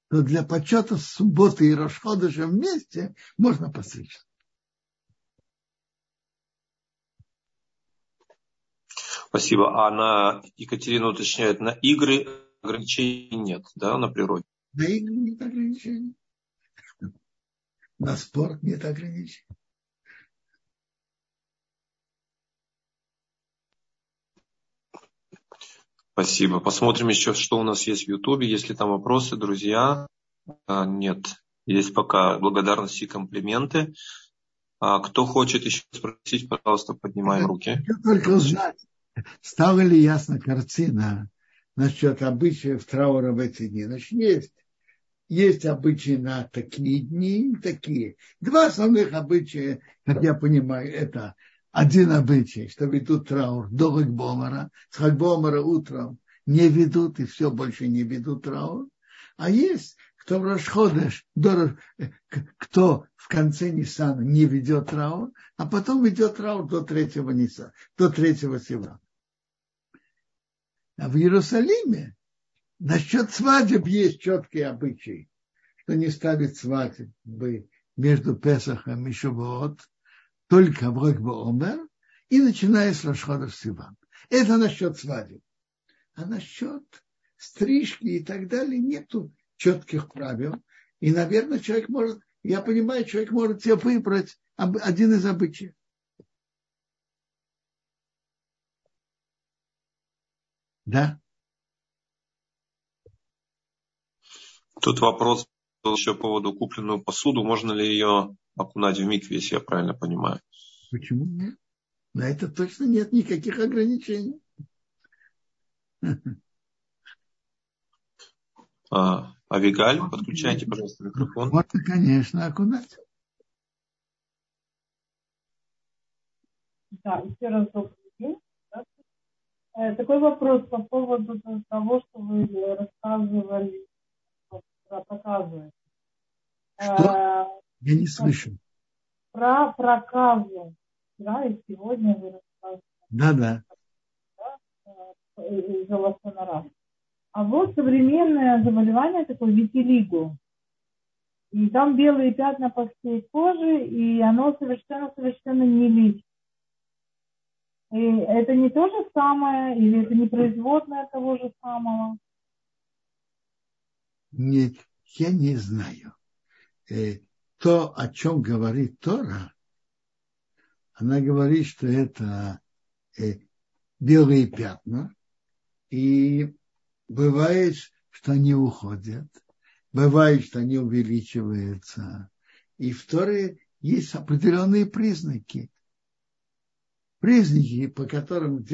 то для почета субботы и Рошходыша вместе можно постричься. Спасибо. А на Екатерина уточняет, на игры ограничений нет, да, на природе? На игры нет ограничений. На спорт нет ограничений. Спасибо. Посмотрим еще, что у нас есть в Ютубе. Если там вопросы, друзья. А, нет. Есть пока благодарности и комплименты. А кто хочет еще спросить, пожалуйста, поднимаем руки. Я только узнать, стала ли ясна картина насчет обычаев траура в эти дни. Значит, есть, есть обычаи на такие дни и такие. Два основных обычая, как я понимаю, это один обычай, что ведут траур до Хагбомара, с Хагбомара утром не ведут и все больше не ведут траур. А есть, кто в Рашходеш, до, кто в конце Ниссана не ведет траур, а потом ведет траур до третьего Ниссана, до третьего Сива. А в Иерусалиме насчет свадеб есть четкие обычаи, что не ставить свадьбы между Песахом и Шавуот, только в Рокбоомер и начиная с Рашхода Сиван. Это насчет свадеб. А насчет стрижки и так далее нету четких правил. И, наверное, человек может, я понимаю, человек может себе выбрать один из обычаев. Да? Тут вопрос еще по поводу купленную посуду. Можно ли ее окунать в микве, если я правильно понимаю. Почему нет? На это точно нет никаких ограничений. А, Авигаль, подключайте, пожалуйста, микрофон. Можно, конечно, окунать. Да, еще раз добрый день. Э, такой вопрос по поводу того, что вы рассказывали, показываете. Что? Я не слышу. Про проказы. Да, и сегодня вы рассказывали. Да, да. Из-за А вот современное заболевание такое витилиго. И там белые пятна по всей коже, и оно совершенно-совершенно не лечит. И это не то же самое, или это не производное того же самого? Нет, я не знаю. То, о чем говорит Тора, она говорит, что это э, белые пятна, и бывает, что они уходят, бывает, что они увеличиваются. И в Торе есть определенные признаки. Признаки, по которым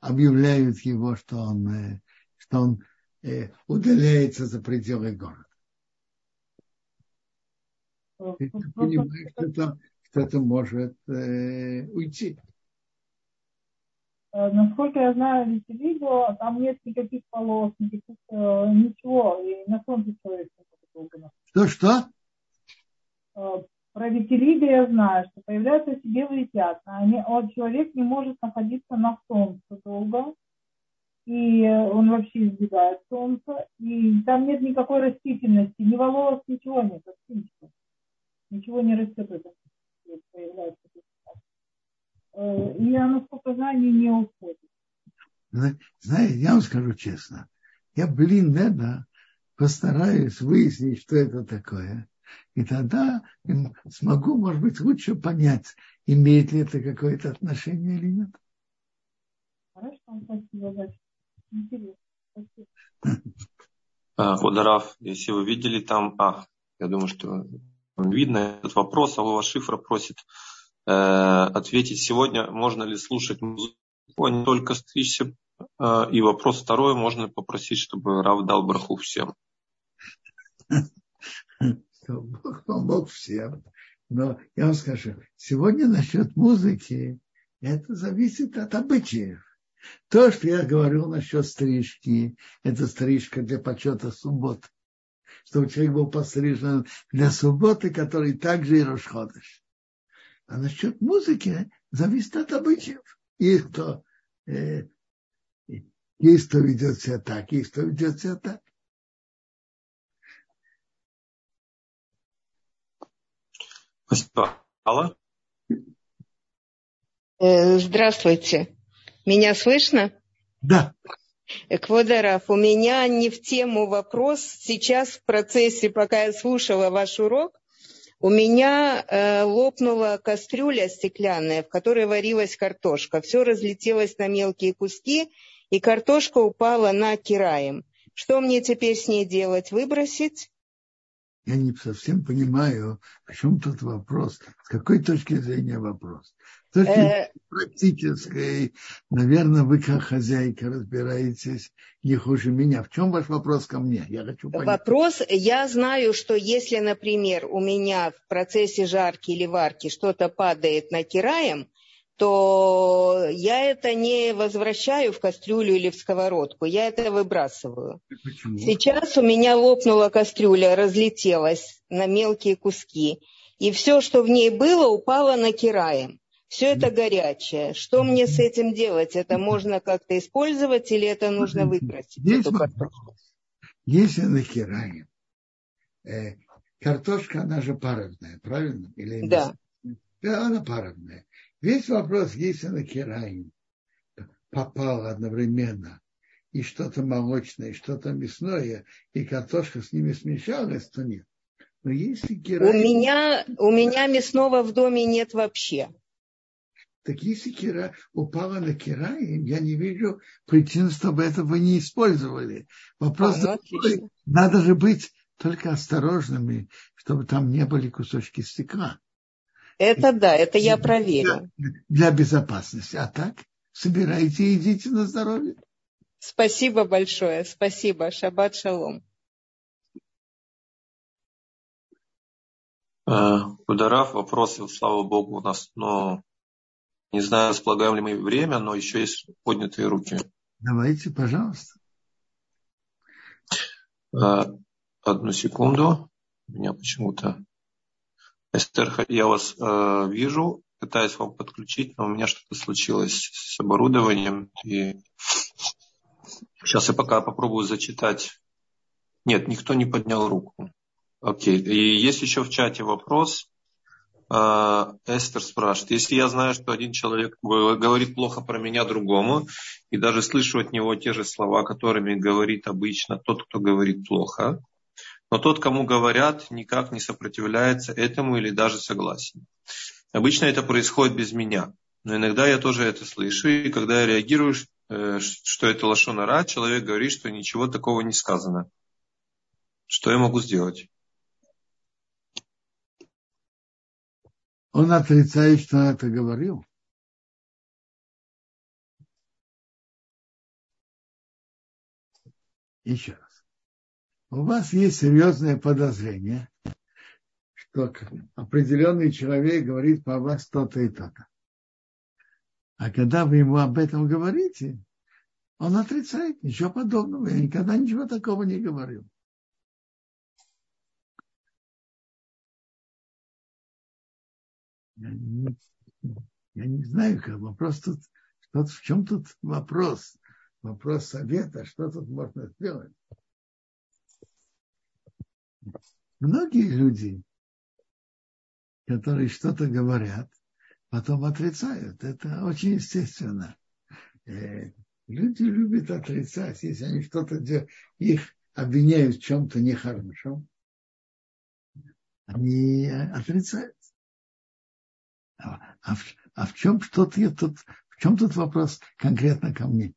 объявляют его, что он, э, что он э, удаляется за пределы города. Ты понимаешь, кто-то, кто-то может э, уйти. Э, насколько я знаю видео, там нет никаких полос, никаких, э, ничего, и на солнце человек долго Что, что? Э, про витилиго я знаю, что появляются эти белые пятна. Они, вот человек не может находиться на солнце долго, и он вообще избегает солнца, и там нет никакой растительности, ни волос, ничего нет, ничего ничего не растет в этом появляется. Э, и я, насколько знаю, они не уходят. Знаете, я вам скажу честно, я, блин, наверное, постараюсь выяснить, что это такое. И тогда смогу, может быть, лучше понять, имеет ли это какое-то отношение или нет. Хорошо, спасибо. Интересно. Спасибо. Хударав, если вы видели там, а, я думаю, что видно этот вопрос. Алова Шифра просит э, ответить сегодня, можно ли слушать музыку, а не только стричься. Э, и вопрос второй, можно попросить, чтобы Рав дал браху всем? Бог помог всем. Но я вам скажу, сегодня насчет музыки, это зависит от обычаев. То, что я говорил насчет стрижки, это стрижка для почета суббот. Чтобы человек был пострижен для субботы, который также и расходишь. А насчет музыки зависит от обычаев. Есть кто, э, есть кто ведет себя так, есть кто ведет себя так. Спасибо. Алла? Э, здравствуйте. Меня слышно? Да. Квадоров, у меня не в тему вопрос. Сейчас в процессе, пока я слушала ваш урок, у меня э, лопнула кастрюля стеклянная, в которой варилась картошка. Все разлетелось на мелкие куски, и картошка упала на кираем. Что мне теперь с ней делать? Выбросить? Я не совсем понимаю, о чем тут вопрос. С какой точки зрения вопрос? С точки э... практической, наверное, вы как хозяйка разбираетесь не хуже меня. В чем ваш вопрос ко мне? Я хочу понять. Вопрос, я знаю, что если, например, у меня в процессе жарки или варки что-то падает на кираем, то я это не возвращаю в кастрюлю или в сковородку, я это выбрасываю. Почему? Сейчас у меня лопнула кастрюля, разлетелась на мелкие куски, и все, что в ней было, упало на кираем. Все это горячее. Что мне с этим делать? Это можно как-то использовать или это нужно выбросить? Есть Если на кираем, э, картошка, она же паровная, правильно? Или да. Да, она паровная. Весь вопрос, если на кераим попал одновременно и что-то молочное, и что-то мясное, и картошка с ними смешалась, то нет. Но если кераим... У меня, у меня мясного в доме нет вообще. Так если кира упала на кераим, я не вижу причин, чтобы этого не использовали. Вопрос а, ну, надо же быть только осторожными, чтобы там не были кусочки стекла. Это да, это я проверю. Для, для безопасности. А так, собирайте и идите на здоровье. Спасибо большое. Спасибо. Шаббат шалом. Ударав, вопросы, слава Богу, у нас, но не знаю, располагаем ли мы время, но еще есть поднятые руки. Давайте, пожалуйста. Одну секунду. У меня почему-то Эстер, я вас э, вижу, пытаюсь вам подключить, но у меня что-то случилось с оборудованием. И сейчас я пока попробую зачитать. Нет, никто не поднял руку. Окей. И есть еще в чате вопрос. Э, Эстер спрашивает, если я знаю, что один человек говорит плохо про меня другому, и даже слышу от него те же слова, которыми говорит обычно тот, кто говорит плохо, но тот, кому говорят, никак не сопротивляется этому или даже согласен. Обычно это происходит без меня, но иногда я тоже это слышу, и когда я реагирую, э, что это лошонара, человек говорит, что ничего такого не сказано. Что я могу сделать? Он отрицает, что он это говорил. Еще раз у вас есть серьезное подозрение, что определенный человек говорит по вас то-то и то-то. А когда вы ему об этом говорите, он отрицает ничего подобного. Я никогда ничего такого не говорил. Я не, я не знаю, как вопрос тут, что, в чем тут вопрос? Вопрос совета, что тут можно сделать? Многие люди, которые что-то говорят, потом отрицают. Это очень естественно. Э, люди любят отрицать, если они что-то делают, их обвиняют в чем-то нехорошем, они отрицают. А, а, в, а в чем что-то тут, в чем тут вопрос конкретно ко мне?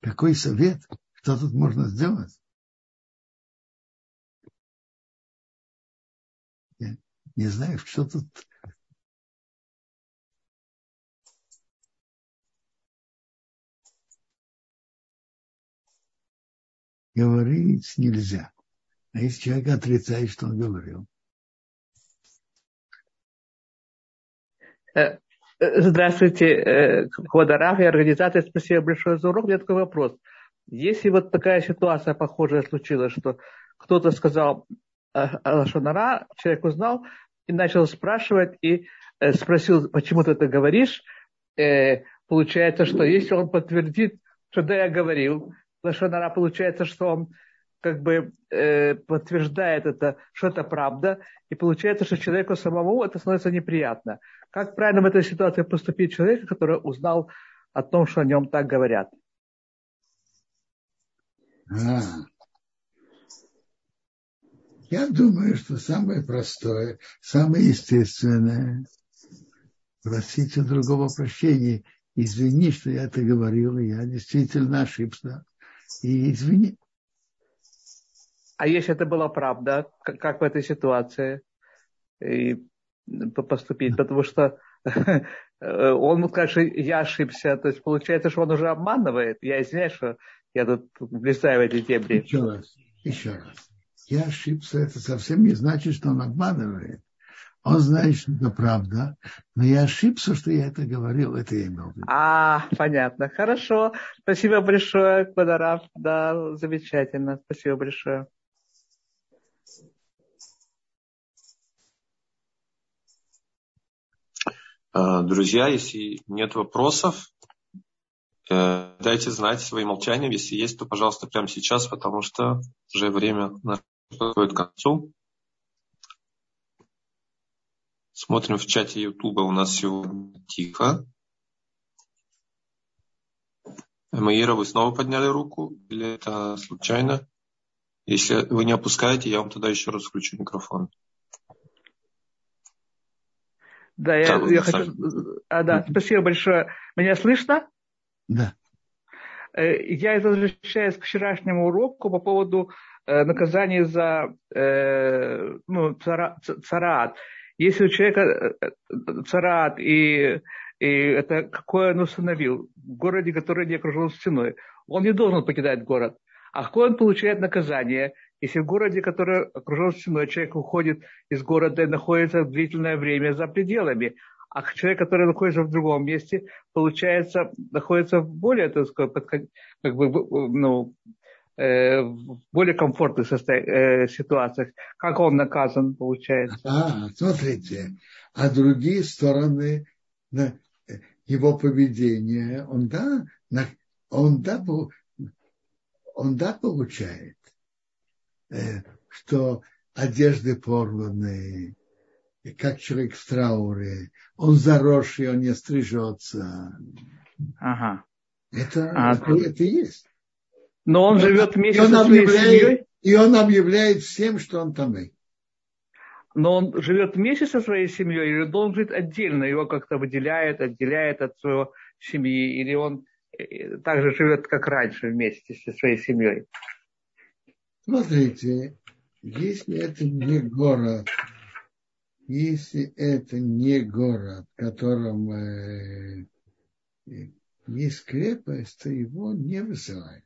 Какой совет? Что тут можно сделать? Не знаю, что тут говорить нельзя. А если человек отрицает, что он говорил? Э, э, здравствуйте, Квадараф и организация. Спасибо большое за урок. У меня такой вопрос. Если вот такая ситуация похожая случилась, что кто-то сказал Лашонара, человек узнал и начал спрашивать, и спросил, почему ты это говоришь, получается, что если он подтвердит, что да, я говорил, Лашонара, получается, что он как бы э, подтверждает это, что это правда, и получается, что человеку самому это становится неприятно. Как правильно в этой ситуации поступить человеку, который узнал о том, что о нем так говорят? А. Я думаю, что самое простое, самое естественное просить у другого прощения. Извини, что я это говорил, я действительно ошибся. И извини. А если это была правда, как в этой ситуации и поступить? Потому что он мог сказать, что я ошибся. То есть получается, что он уже обманывает. Я извиняюсь, что я тут влезаю в эти дебри. Еще раз, еще раз. Я ошибся, это совсем не значит, что он обманывает. Он знает, что это правда, но я ошибся, что я это говорил, это я имел в виду. А, понятно, хорошо. Спасибо большое, Квадарав. Да, замечательно. Спасибо большое. Друзья, если нет вопросов, э, дайте знать своим молчанием. Если есть, то, пожалуйста, прямо сейчас, потому что уже время подходит к концу. Смотрим в чате Ютуба, у нас сегодня тихо. Маира, вы снова подняли руку или это случайно? Если вы не опускаете, я вам тогда еще раз включу микрофон. Да, я, я хочу... А, да, спасибо большое. Меня слышно? Да. Э, я возвращаюсь к вчерашнему уроку по поводу э, наказания за э, ну, царат. Если у человека царат и, и это какой он установил в городе, который не окружен стеной, он не должен покидать город. А он получает наказание, если в городе, который окружен стеной, человек уходит из города и находится длительное время за пределами, а человек, который находится в другом месте, получается, находится в более, так сказать, как бы, ну, э, в более комфортных э, ситуациях. Как он наказан, получается? А, смотрите, а другие стороны его поведения, он да, он да, он да получает. Э, что одежды порванные, как человек в трауре, он заросший, он не стрижется. Ага. Это, а, это, это есть. Но он и живет вместе со своей семьей? И он объявляет всем, что он там. Но он живет вместе со своей семьей или он жить отдельно? Его как-то выделяет, отделяет от своей семьи? Или он э, также живет, как раньше, вместе со своей семьей? Смотрите, если это не город, если это не город, в котором э, есть крепость, то его не высылают.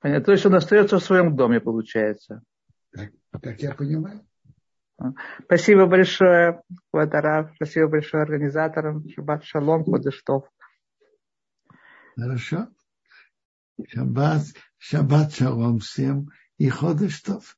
Понятно. То есть он остается в своем доме, получается. Так, так я понимаю. Спасибо большое, Ватарав. Спасибо большое организаторам. Шаббат шалом, Ходыштов. Хорошо. Шаббат, шаббат шалом всем и ходыштов.